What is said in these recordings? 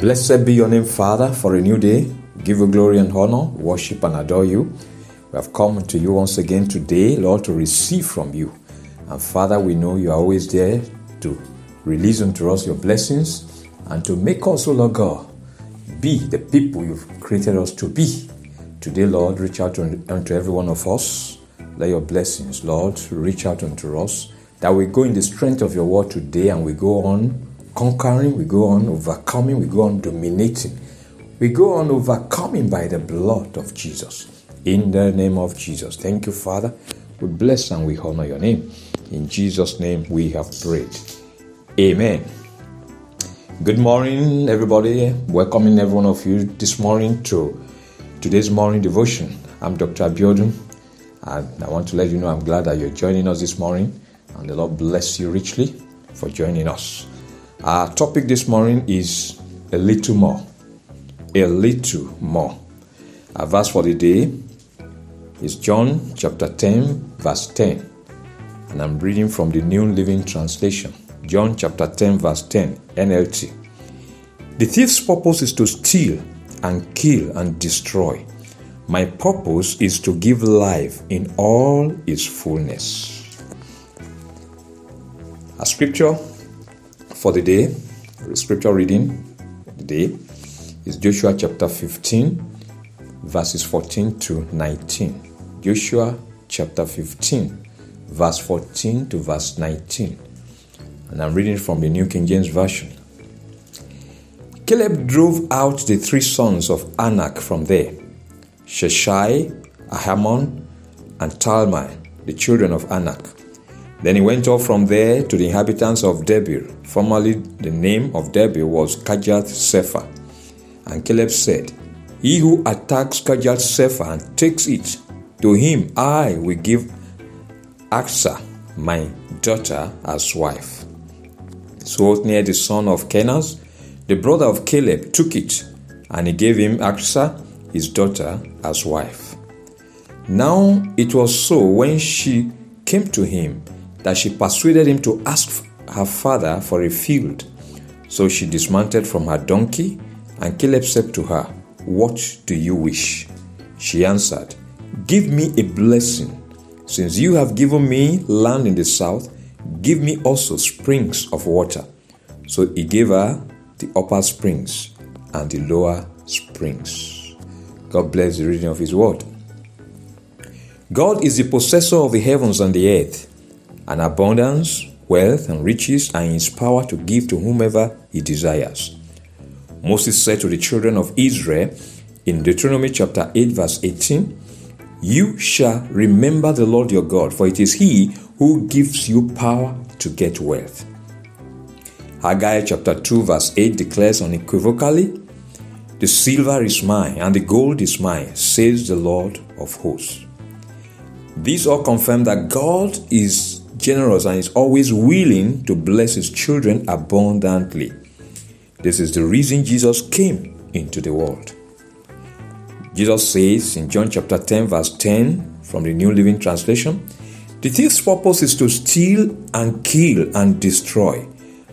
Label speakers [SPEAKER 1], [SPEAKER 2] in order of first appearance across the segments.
[SPEAKER 1] Blessed be your name, Father, for a new day. Give you glory and honor, worship and adore you. We have come to you once again today, Lord, to receive from you. And Father, we know you are always there to release unto us your blessings and to make us, O Lord God, be the people you've created us to be. Today, Lord, reach out unto every one of us. Let your blessings, Lord, reach out unto us. That we go in the strength of your word today and we go on conquering, we go on overcoming, we go on dominating. We go on overcoming by the blood of Jesus. In the name of Jesus. Thank you, Father. We bless and we honor your name. In Jesus' name we have prayed. Amen. Good morning, everybody. Welcoming every one of you this morning to today's morning devotion. I'm Dr. Abiodun, and I want to let you know I'm glad that you're joining us this morning, and the Lord bless you richly for joining us. Our topic this morning is a little more. A little more. Our verse for the day is John chapter 10, verse 10. And I'm reading from the New Living Translation. John chapter 10, verse 10, NLT. The thief's purpose is to steal and kill and destroy. My purpose is to give life in all its fullness. A scripture for the day, the scripture reading the day is Joshua chapter 15, verses 14 to 19. Joshua chapter 15, verse 14 to verse 19. And I'm reading from the New King James Version. Caleb drove out the three sons of Anak from there Sheshai, Ahiman, and Talmai, the children of Anak. Then he went off from there to the inhabitants of Debir. Formerly, the name of Debir was Kirjath Sepher. And Caleb said, He who attacks Kirjath Sepher and takes it, to him I will give Achsah, my daughter, as wife. So Othniel, the son of Kenaz, the brother of Caleb, took it, and he gave him Achsah, his daughter, as wife. Now it was so when she came to him that she persuaded him to ask her father for a field. So she dismounted from her donkey, and Caleb said to her, What do you wish? She answered, Give me a blessing. Since you have given me land in the south, give me also springs of water. So he gave her the upper springs and the lower springs. God bless the reading of his word. God is the possessor of the heavens and the earth and abundance, wealth, and riches in his power to give to whomever he desires. Moses said to the children of Israel in Deuteronomy chapter 8, verse 18, You shall remember the Lord your God, for it is he who gives you power to get wealth. Haggai chapter 2, verse 8 declares unequivocally, The silver is mine and the gold is mine, says the Lord of hosts. These all confirm that God is generous and is always willing to bless his children abundantly. This is the reason Jesus came into the world. Jesus says in John chapter 10, verse 10 from the New Living Translation The thief's purpose is to steal and kill and destroy.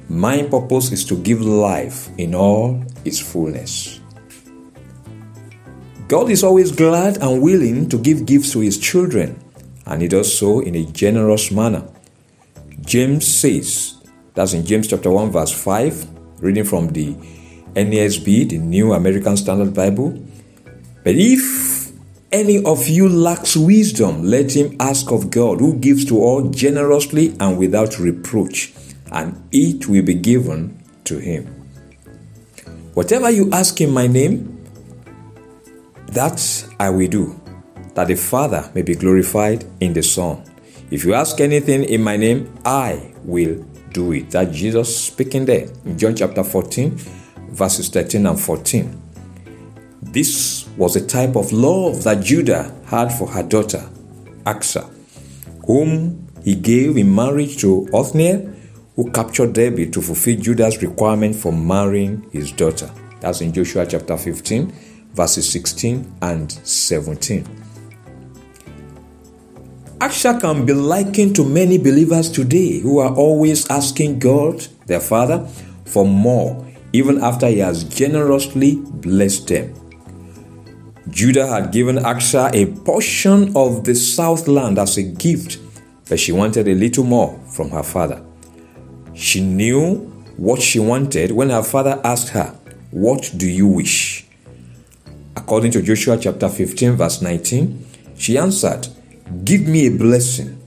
[SPEAKER 1] My purpose is to give life in all its fullness. God is always glad and willing to give gifts to his children, and he does so in a generous manner. James says, that's in James chapter 1, verse 5, reading from the NASB, the New American Standard Bible. But if any of you lacks wisdom, let him ask of God, who gives to all generously and without reproach, and it will be given to him. Whatever you ask in my name, that I will do, that the Father may be glorified in the Son. If you ask anything in my name, I will do it. That Jesus speaking there in John chapter 14, verses 13 and 14. This was a type of love that Judah had for her daughter, Achsah, whom he gave in marriage to Othniel, who captured Debir to fulfill Judah's requirement for marrying his daughter. That's in Joshua chapter 15, verses 16 and 17. Achsah can be likened to many believers today who are always asking God, their Father, for more even after he has generously blessed them. Judah had given Achsah a portion of the southland as a gift, but she wanted a little more from her father. She knew what she wanted when her father asked her, What do you wish? According to Joshua chapter 15, verse 19, she answered, Give me a blessing.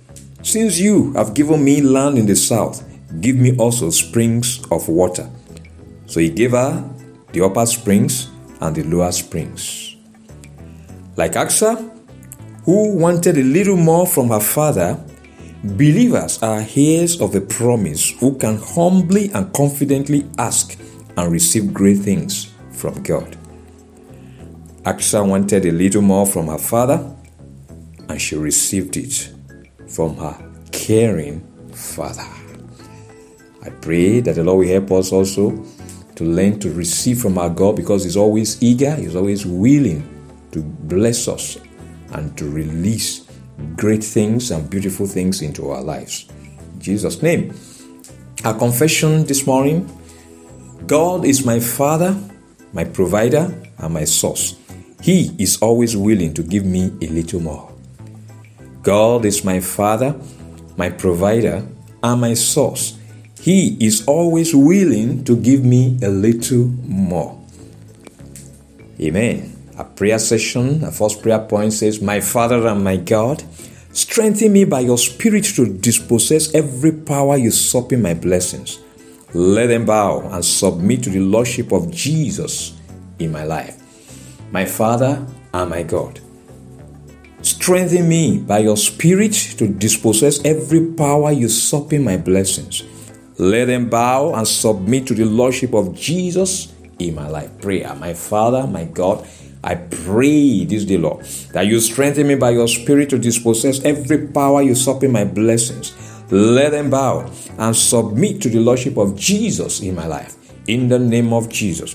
[SPEAKER 1] Since you have given me land in the south, give me also springs of water. So he gave her the upper springs and the lower springs. Like Achsah, who wanted a little more from her father, believers are heirs of the promise who can humbly and confidently ask and receive great things from God. Achsah wanted a little more from her father, and she received it from her caring father. I pray that the Lord will help us also to learn to receive from our God because He's always eager, He's always willing to bless us and to release great things and beautiful things into our lives. In Jesus' name. Our confession this morning God is my Father, my provider, and my source. He is always willing to give me a little more. God is my Father, my provider, and my source. He is always willing to give me a little more. Amen a prayer session. a first prayer point says, My Father and my God, strengthen me by your Spirit to dispossess every power usurping my blessings. Let them bow and submit to the Lordship of Jesus in my life. My Father and my God, strengthen me by your Spirit to dispossess every power usurping my blessings. Let them bow and submit to the Lordship of Jesus in my life. Prayer, my Father, my God, I pray this day, Lord, that you strengthen me by your spirit to dispossess every power usurping my blessings. Let them bow and submit to the Lordship of Jesus in my life. In the name of Jesus.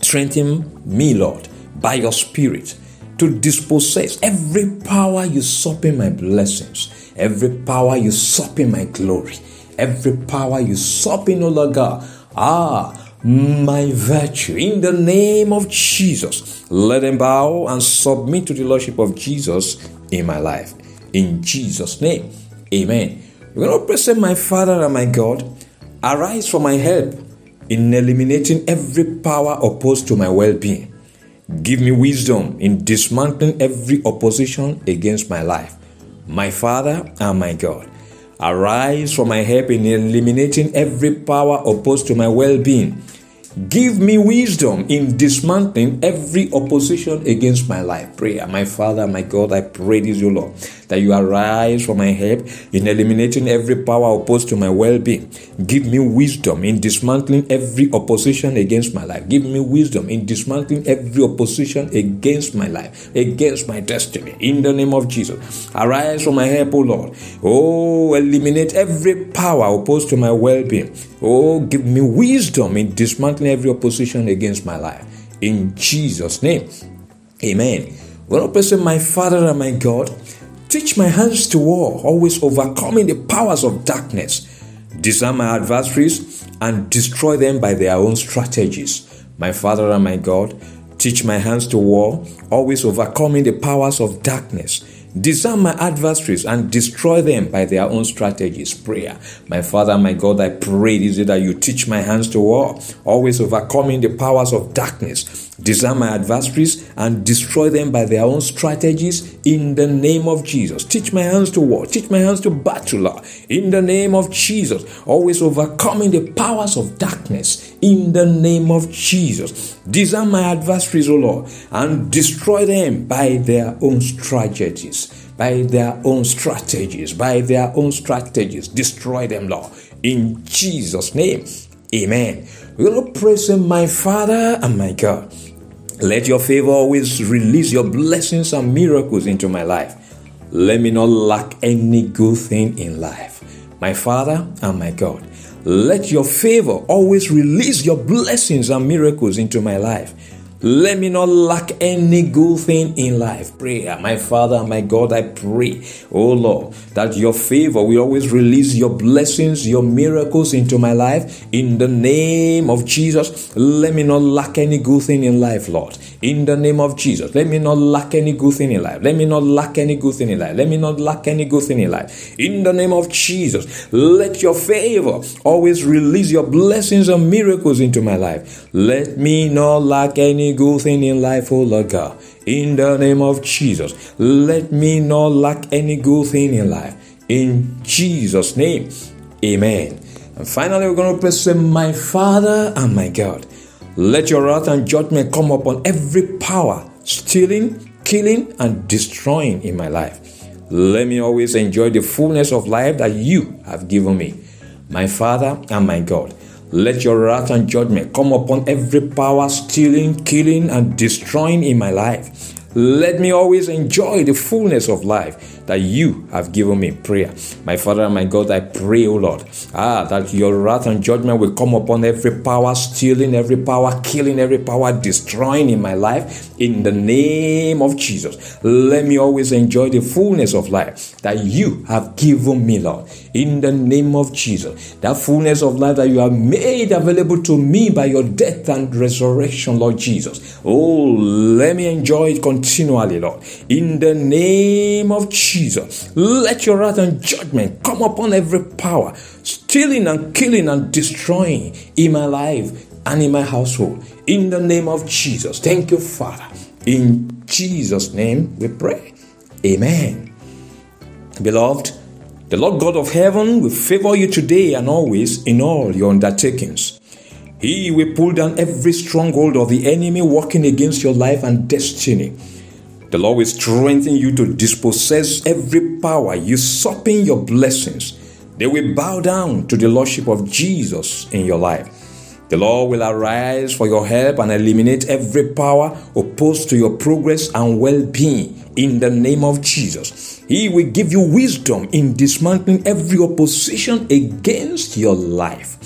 [SPEAKER 1] Strengthen me, Lord, by your spirit to dispossess every power usurping my blessings, every power usurping my glory, every power usurping, oh Lord God. Ah, my virtue in the name of Jesus. Let them bow and submit to the Lordship of Jesus in my life. In Jesus' name. Amen. We're going to present my Father and my God. Arise for my help in eliminating every power opposed to my well being. Give me wisdom in dismantling every opposition against my life. My Father and my God. Arise for my help in eliminating every power opposed to my well being. Give me wisdom in dismantling every opposition against my life. Prayer. My Father, my God, I pray this, you Lord, that you arise for my help in eliminating every power opposed to my well being. Give me wisdom in dismantling every opposition against my life. Give me wisdom in dismantling every opposition against my life, against my destiny. In the name of Jesus. Arise for my help, O Lord. Oh, eliminate every power opposed to my well being. Oh, give me wisdom in dismantling every opposition against my life. In Jesus' name. Amen. When I present my Father and my God, teach my hands to war, always overcoming the powers of darkness. Disarm my adversaries and destroy them by their own strategies. My Father and my God, teach my hands to war, always overcoming the powers of darkness. Disarm my adversaries and destroy them by their own strategies. Prayer. My Father, my God, I pray this day that you teach my hands to war, always overcoming the powers of darkness. Disarm my adversaries and destroy them by their own strategies in the name of Jesus. Teach my hands to war, teach my hands to battle in the name of Jesus. Always overcoming the powers of darkness in the name of Jesus. Disarm my adversaries, O Lord, and destroy them by their own strategies. By their own strategies, by their own strategies, destroy them, Lord. In Jesus' name, amen. To praise Him, my Father and my God. Let your favor always release your blessings and miracles into my life. Let me not lack any good thing in life. My Father and my God. Let your favor always release your blessings and miracles into my life. Let me not lack any good thing in life. Prayer, my Father, my God, I pray, oh Lord, that your favor will always release your blessings, your miracles into my life. In the name of Jesus, let me not lack any good thing in life, Lord. In the name of Jesus, let me not lack any good thing in life. Let me not lack any good thing in life. Let me not lack any good thing in life. In the name of Jesus, let your favor always release your blessings and miracles into my life. Let me not lack any good thing in life, oh Lord God. In the name of Jesus, let me not lack any good thing in life. In Jesus' name, amen. And finally, we're going to pray, say, My Father and my God. Let your wrath and judgment come upon every power stealing, killing, and destroying in my life. Let me always enjoy the fullness of life that you have given me. My Father and my God, let your wrath and judgment come upon every power stealing, killing, and destroying in my life. Let me always enjoy the fullness of life that you have given me. Prayer. My Father and my God, I pray, O Lord, ah, that your wrath and judgment will come upon every power stealing, every power killing, every power destroying in my life. In the name of Jesus, let me always enjoy the fullness of life that you have given me, Lord. In the name of Jesus, that fullness of life that you have made available to me by your death and resurrection, Lord Jesus. Oh, let me enjoy it continually, Lord. In the name of Jesus, let your wrath and judgment come upon every power, stealing and killing and destroying in my life and in my household. In the name of Jesus. Thank you, Father. In Jesus' name we pray. Amen. Beloved, the Lord God of heaven will favor you today and always in all your undertakings. He will pull down every stronghold of the enemy working against your life and destiny. The Lord will strengthen you to dispossess every power usurping your blessings. They will bow down to the Lordship of Jesus in your life. The Lord will arise for your help and eliminate every power opposed to your progress and well being in the name of Jesus. He will give you wisdom in dismantling every opposition against your life.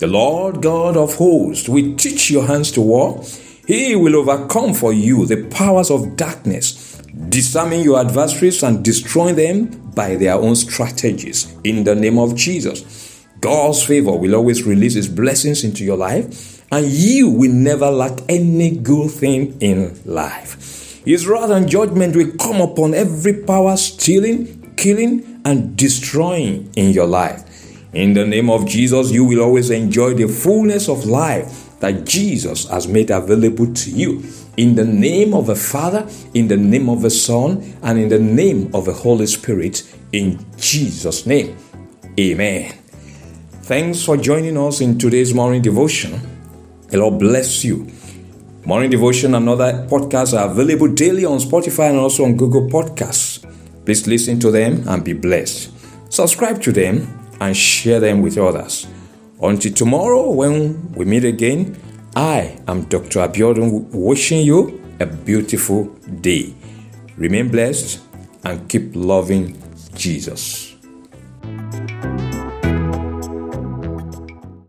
[SPEAKER 1] The Lord God of hosts will teach your hands to war. He will overcome for you the powers of darkness, disarming your adversaries and destroying them by their own strategies in the name of Jesus. God's favor will always release His blessings into your life, and you will never lack any good thing in life. His wrath and judgment will come upon every power stealing, killing, and destroying in your life. In the name of Jesus, you will always enjoy the fullness of life that Jesus has made available to you. In the name of the Father, in the name of the Son, and in the name of the Holy Spirit, in Jesus' name. Amen. Thanks for joining us in today's morning devotion. The Lord bless you. Morning devotion and other podcasts are available daily on Spotify and also on Google Podcasts. Please listen to them and be blessed. Subscribe to them and share them with others. Until tomorrow, when we meet again, I am Dr. Abiodun wishing you a beautiful day. Remain blessed and keep loving Jesus.